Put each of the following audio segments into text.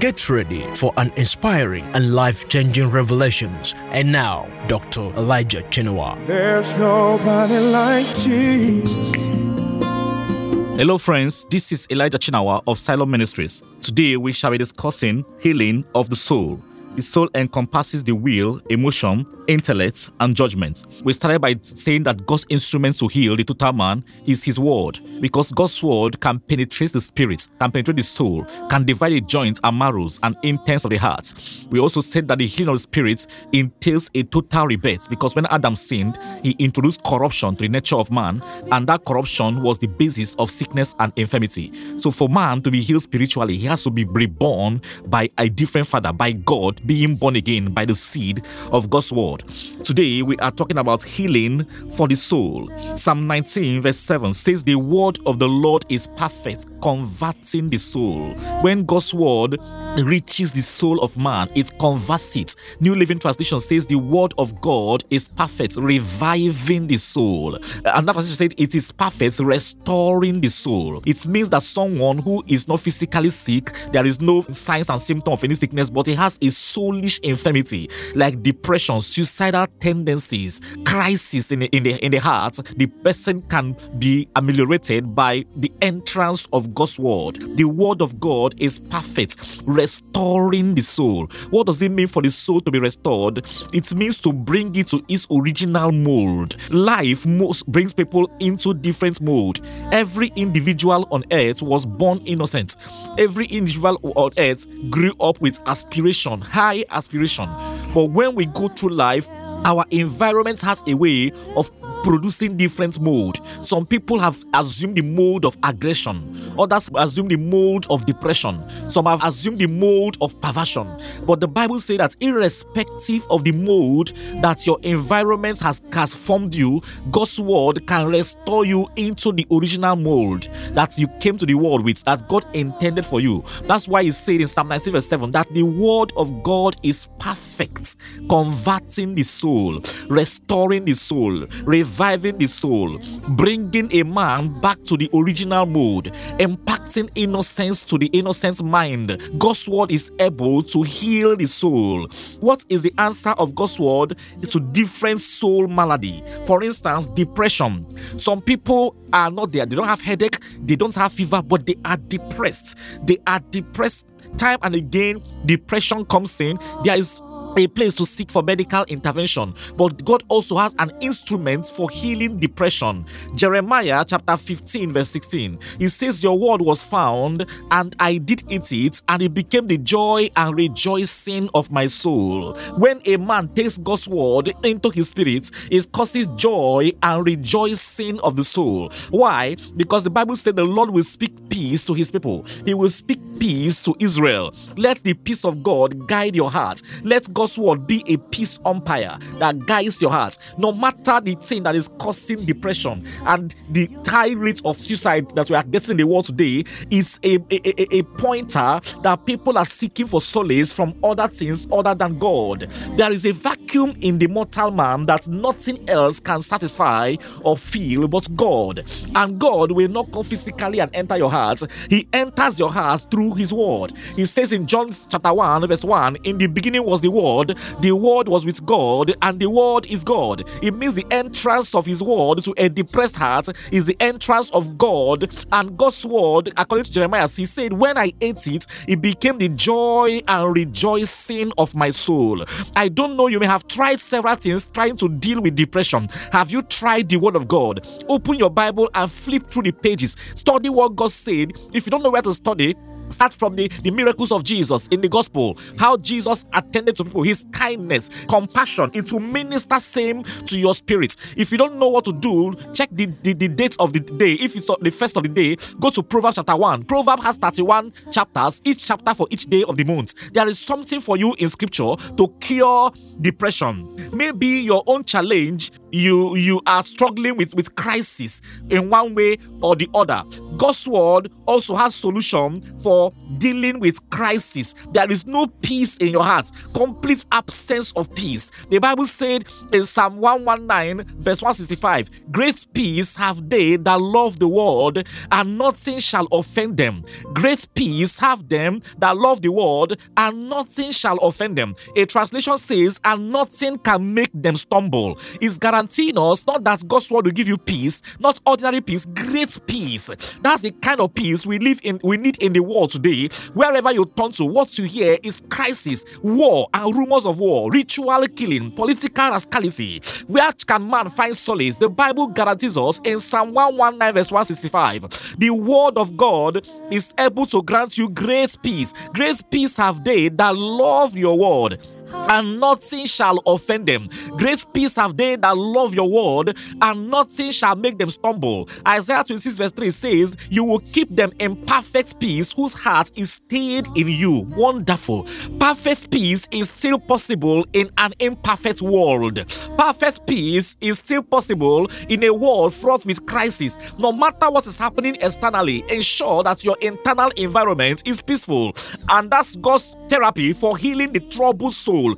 Get ready for an inspiring and life changing revelations. And now, Dr. Elijah Chinua. There's nobody like Jesus. Hello, friends. This is Elijah Chinawa of Siloam Ministries. Today, we shall be discussing healing of the soul. The soul encompasses the will, emotion, intellect, and judgment. We started by saying that God's instrument to heal the total man is His word, because God's word can penetrate the spirit, can penetrate the soul, can divide the joints and marrows and intents of the heart. We also said that the healing of the spirit entails a total rebirth, because when Adam sinned, he introduced corruption to the nature of man, and that corruption was the basis of sickness and infirmity. So, for man to be healed spiritually, he has to be reborn by a different father, by God, being born again by the seed of God's word. Today we are talking about healing for the soul. Psalm 19, verse 7 says, The word of the Lord is perfect, converting the soul. When God's word reaches the soul of man, it converts it. New Living Translation says, The word of God is perfect, reviving the soul. Another translation said, It is perfect, restoring the soul. It means that someone who is not physically sick, there is no signs and symptoms of any sickness, but he has a soulish infirmity like depression, suicidal tendencies, crisis in the, in the in the heart, the person can be ameliorated by the entrance of God's word. The word of God is perfect, restoring the soul. What does it mean for the soul to be restored? It means to bring it to its original mold. Life most brings people into different mold. Every individual on earth was born innocent. Every individual on earth grew up with aspiration, high aspiration. But when we go through life, our environment has a way of producing different mode. Some people have assumed the mode of aggression, others assume the mode of depression, some have assumed the mode of perversion. But the Bible says that irrespective of the mode that your environment has, has formed you, God's word can restore you into the original mold that you came to the world with, that God intended for you. That's why he said in Psalm 19, verse 7 that the word of God is perfect, converting the soul, restoring the soul, reviving the soul, bringing a man back to the original mode, impacting innocence to the innocent mind. God's word is able to heal the soul. What is the answer of God's word to different soul malady? For instance, depression. Some people are not there, they don't have headache, they don't have fever, but they are depressed. They are depressed time and again depression comes in there is a place to seek for medical intervention, but God also has an instrument for healing depression. Jeremiah chapter 15, verse 16. He says, Your word was found, and I did eat it, and it became the joy and rejoicing of my soul. When a man takes God's word into his spirit, it causes joy and rejoicing of the soul. Why? Because the Bible said the Lord will speak peace to his people, He will speak peace to Israel. Let the peace of God guide your heart. Let God's word be a peace umpire that guides your heart. No matter the thing that is causing depression and the high rate of suicide that we are getting in the world today is a, a, a, a pointer that people are seeking for solace from other things other than God. There is a vacuum in the mortal man that nothing else can satisfy or fill but God. And God will not come physically and enter your heart. He enters your heart through his word. He says in John chapter 1, verse 1, in the beginning was the word, the word was with God, and the word is God. It means the entrance of his word to a depressed heart is the entrance of God and God's word, according to Jeremiah, he said, When I ate it, it became the joy and rejoicing of my soul. I don't know, you may have tried several things trying to deal with depression. Have you tried the word of God? Open your Bible and flip through the pages. Study what God said. If you don't know where to study, Start from the, the miracles of Jesus in the gospel, how Jesus attended to people, his kindness, compassion, it will minister same to your spirit. If you don't know what to do, check the, the, the date of the day. If it's the first of the day, go to Proverbs chapter 1. Proverbs has 31 chapters, each chapter for each day of the month. There is something for you in scripture to cure depression. Maybe your own challenge you you are struggling with with crisis in one way or the other. God's word also has solution for dealing with crisis. There is no peace in your heart. Complete absence of peace. The bible said in psalm 119 verse 165 great peace have they that love the world and nothing shall offend them. Great peace have them that love the world and nothing shall offend them. A translation says and nothing can make them stumble guaranteeing us not that God's word will give you peace, not ordinary peace, great peace. That's the kind of peace we live in, we need in the world today. Wherever you turn to, what you hear is crisis, war, and rumors of war, ritual killing, political rascality. Where can man find solace? The Bible guarantees us in Psalm 119, verse 165. The word of God is able to grant you great peace. Great peace have they that love your word and nothing shall offend them. Great peace have they that love your word, and nothing shall make them stumble. Isaiah 26, verse 3 says, You will keep them in perfect peace, whose heart is stayed in you. Wonderful. Perfect peace is still possible in an imperfect world. Perfect peace is still possible in a world fraught with crisis. No matter what is happening externally, ensure that your internal environment is peaceful. And that's God's therapy for healing the troubled soul soul.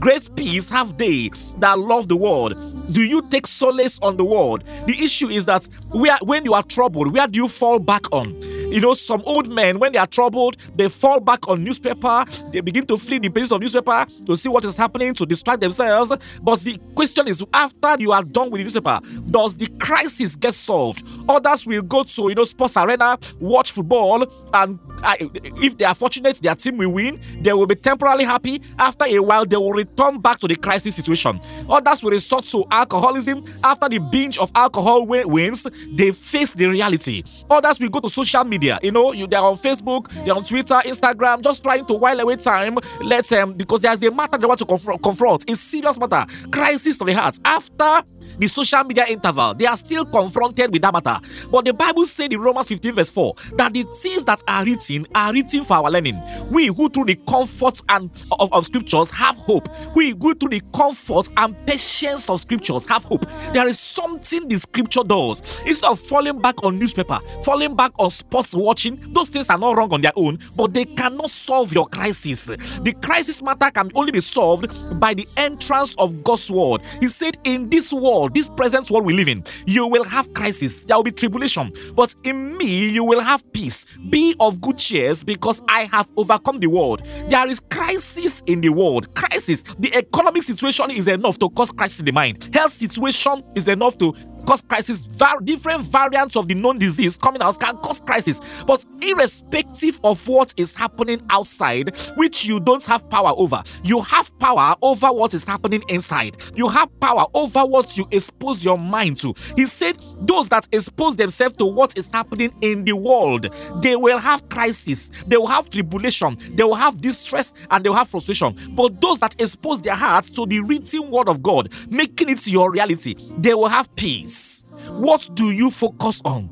Great peace have they that love the world. Do you take solace on the world? The issue is that where, when you are troubled, where do you fall back on? You know, some old men, when they are troubled, they fall back on newspaper. They begin to flee the pages of newspaper to see what is happening to distract themselves. But the question is, after you are done with the newspaper, does the crisis get solved? Others will go to you know sports arena, watch football, and uh, if they are fortunate, their team will win. They will be temporarily happy. After a while, they will return back to the crisis situation. Others will resort to alcoholism. After the binge of alcohol wins, they face the reality. Others will go to social media. You know, you they're on Facebook, they're on Twitter, Instagram, just trying to while away time. Let's um because there's a matter they want to confront. confront. It's serious matter, crisis of the heart. After the social media interval, they are still confronted with that matter. But the Bible said in Romans 15, verse 4, that the things that are written are written for our learning. We who through the comfort and of, of scriptures have hope. We who through the comfort and patience of scriptures have hope. There is something the scripture does. Instead of falling back on newspaper, falling back on sports watching, those things are not wrong on their own, but they cannot solve your crisis. The crisis matter can only be solved by the entrance of God's word. He said, In this this present world we live in, you will have crisis, there will be tribulation, but in me you will have peace. Be of good cheers because I have overcome the world. There is crisis in the world. Crisis. The economic situation is enough to cause crisis in the mind. Health situation is enough to cause crisis. Var- different variants of the known disease coming out can cause crisis. But irrespective of what is happening outside, which you don't have power over, you have power over what is happening inside. You have power over what you expose your mind to. He said, Those that expose themselves to what is happening in the world, they will have crisis, they will have tribulation, they will have distress, and they will have frustration. But those that expose their hearts to the written word of God, making it your reality, they will have peace. What do you focus on?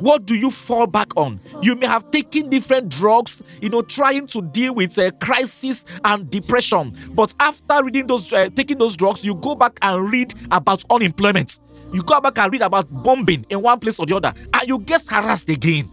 What do you fall back on? You may have taken different drugs, you know, trying to deal with a uh, crisis and depression. But after reading those, uh, taking those drugs, you go back and read about unemployment. You go back and read about bombing in one place or the other, and you get harassed again.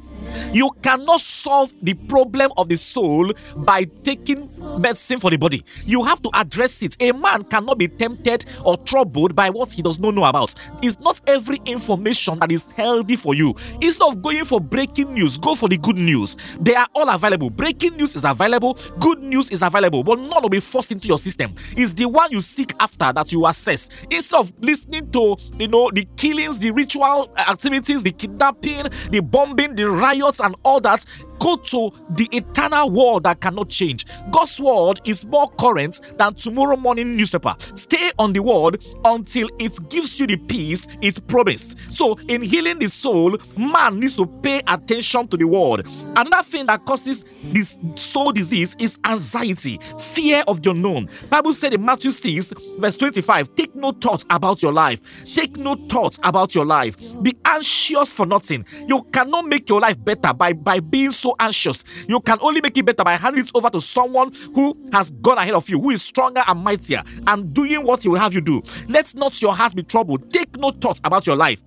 You cannot solve the problem of the soul by taking medicine for the body. You have to address it. A man cannot be tempted or troubled by what he does not know about. It's not every information that is healthy for you. Instead of going for breaking news, go for the good news. They are all available. Breaking news is available, good news is available, but none will be forced into your system. It's the one you seek after that you assess. Instead of listening to you know the killings, the ritual activities, the kidnapping, the bombing, the riots, and all that go to the eternal word that cannot change. God's word is more current than tomorrow morning newspaper. Stay on the word until it gives you the peace it promised. So, in healing the soul, man needs to pay attention to the word. Another thing that causes this soul disease is anxiety, fear of the unknown. Bible said in Matthew 6, verse 25, take no thought about your life. Take no thought about your life. Be anxious for nothing. You cannot make your life better by, by being so so anxious. You can only make it better by handing it over to someone who has gone ahead of you, who is stronger and mightier, and doing what he will have you do. Let not your heart be troubled. Take no thought about your life.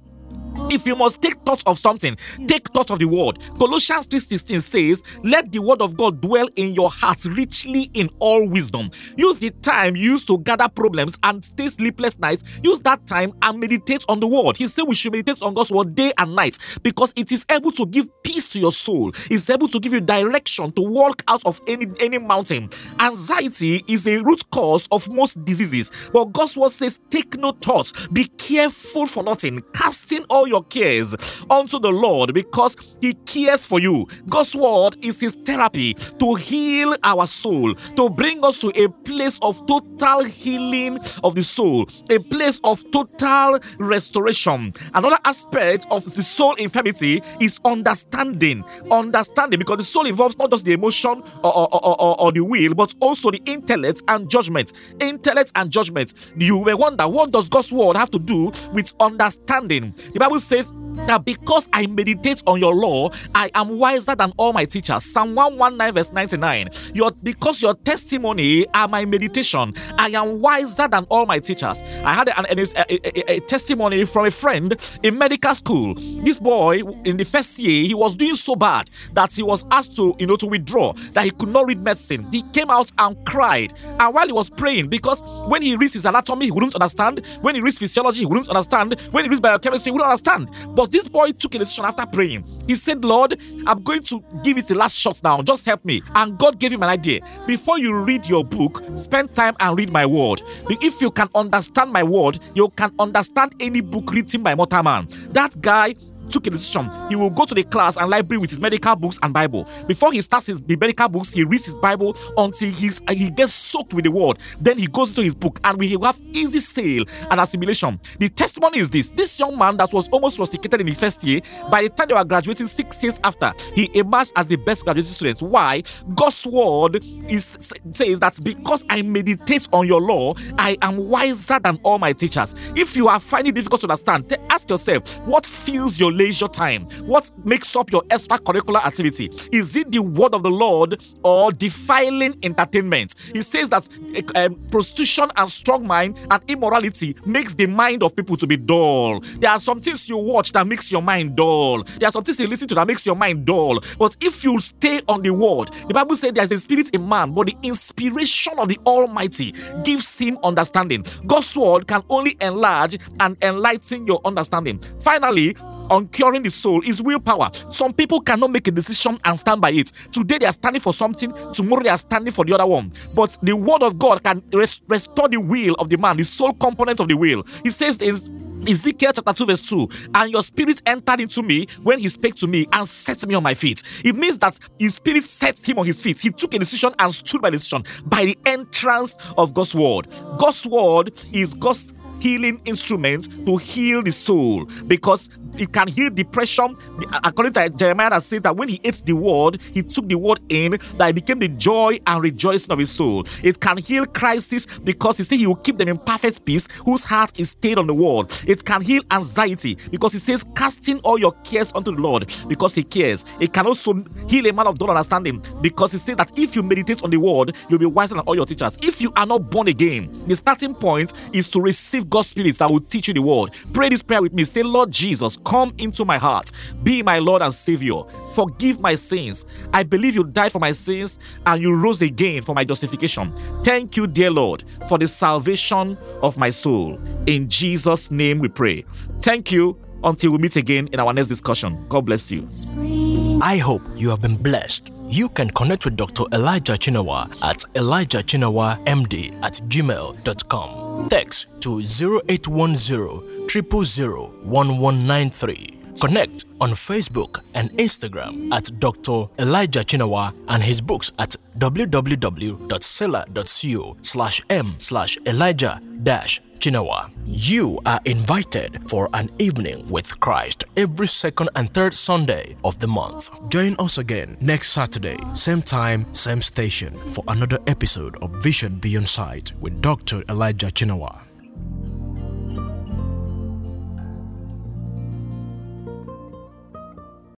If you must take thought of something, take thought of the word. Colossians 3:16 says, "Let the word of God dwell in your hearts richly in all wisdom." Use the time used to gather problems and stay sleepless nights. Use that time and meditate on the word. He said we should meditate on God's word day and night because it is able to give peace to your soul. It's able to give you direction to walk out of any any mountain. Anxiety is a root cause of most diseases. But God's word says, "Take no thought. Be careful for nothing, casting all your cares unto the Lord because He cares for you. God's word is His therapy to heal our soul, to bring us to a place of total healing of the soul, a place of total restoration. Another aspect of the soul infirmity is understanding. Understanding because the soul involves not just the emotion or, or, or, or, or the will, but also the intellect and judgment. Intellect and judgment. You may wonder what does God's word have to do with understanding? The Bible says that because I meditate on your law, I am wiser than all my teachers. Psalm 119, verse 99. Your because your testimony are my meditation, I am wiser than all my teachers. I had a, a, a, testimony from a friend in medical school. This boy in the first year he was doing so bad that he was asked to you know to withdraw that he could not read medicine. He came out and cried. And while he was praying, because when he reads his anatomy, he wouldn't understand. When he reads physiology, he wouldn't understand. When he reads biochemistry, he wouldn't understand. But this boy took a decision after praying. He said, Lord, I'm going to give it the last shot now. Just help me. And God gave him an idea. Before you read your book, spend time and read my word. If you can understand my word, you can understand any book written by mortal man. That guy took a decision. He will go to the class and library with his medical books and Bible. Before he starts his medical books, he reads his Bible until he's, uh, he gets soaked with the word. Then he goes into his book and we have easy sale and assimilation. The testimony is this this young man that was almost rusticated in his first year, by the time they were graduating six years after, he emerged as the best graduating student. Why? God's word is says that because I meditate on your law, I am wiser than all my teachers. If you are finding it difficult to understand, ask yourself what fills your leisure time? What makes up your extracurricular activity? Is it the word of the Lord or defiling entertainment? He says that um, prostitution and strong mind and immorality makes the mind of people to be dull. There are some things you watch that makes your mind dull. There are some things you listen to that makes your mind dull. But if you stay on the word, the Bible says there's a spirit in man, but the inspiration of the Almighty gives him understanding. God's word can only enlarge and enlighten your understanding. Finally, on curing the soul is willpower. Some people cannot make a decision and stand by it. Today they are standing for something, tomorrow they are standing for the other one. But the word of God can rest- restore the will of the man, the soul component of the will. He says in Ezekiel chapter 2, verse 2, and your spirit entered into me when he spake to me and set me on my feet. It means that his spirit sets him on his feet. He took a decision and stood by the decision by the entrance of God's word. God's word is God's healing instrument to heal the soul because it can heal depression. According to Jeremiah, that says that when he ate the word, he took the word in, that it became the joy and rejoicing of his soul. It can heal crisis because he says he will keep them in perfect peace, whose heart is stayed on the word. It can heal anxiety because he says, casting all your cares unto the Lord because he cares. It can also heal a man of God understanding because he says that if you meditate on the word, you'll be wiser than all your teachers. If you are not born again, the starting point is to receive God's Spirit that will teach you the word. Pray this prayer with me. Say, Lord Jesus, Come into my heart. Be my Lord and Savior. Forgive my sins. I believe you died for my sins and you rose again for my justification. Thank you, dear Lord, for the salvation of my soul. In Jesus' name we pray. Thank you. Until we meet again in our next discussion. God bless you. I hope you have been blessed. You can connect with Dr. Elijah Chinawa at elijahchinawamd at gmail.com. Text to 0810 0001193. Connect on Facebook and Instagram at Dr. Elijah Chinawa and his books at www.selar.co slash m slash Elijah dash Chinawa. You are invited for an evening with Christ every second and third Sunday of the month. Join us again next Saturday, same time, same station, for another episode of Vision Beyond Sight with Dr. Elijah Chinawa.